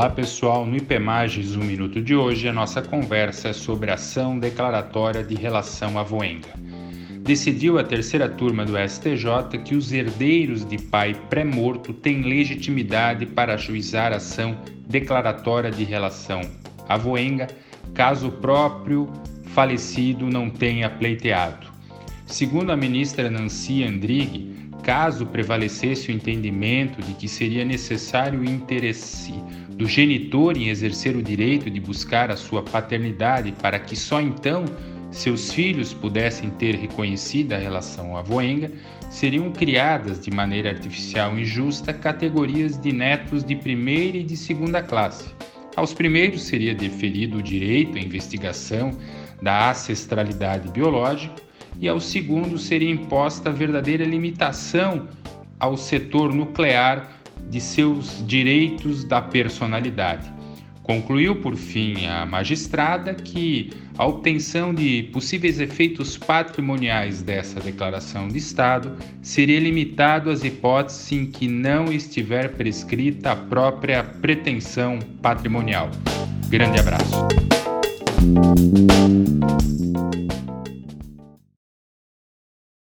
Olá pessoal, no IPMagens 1 Minuto de hoje a nossa conversa é sobre ação declaratória de relação avoenga. Decidiu a terceira turma do STJ que os herdeiros de pai pré-morto têm legitimidade para ajuizar ação declaratória de relação avoenga caso o próprio falecido não tenha pleiteado. Segundo a ministra Nancy Andrighi, caso prevalecesse o entendimento de que seria necessário interesse do genitor em exercer o direito de buscar a sua paternidade para que só então seus filhos pudessem ter reconhecida a relação avoenga, seriam criadas de maneira artificial e injusta categorias de netos de primeira e de segunda classe. Aos primeiros seria deferido o direito à investigação da ancestralidade biológica e ao segundo seria imposta a verdadeira limitação ao setor nuclear de seus direitos da personalidade. Concluiu, por fim, a magistrada que a obtenção de possíveis efeitos patrimoniais dessa declaração de Estado seria limitado às hipóteses em que não estiver prescrita a própria pretensão patrimonial. Grande abraço.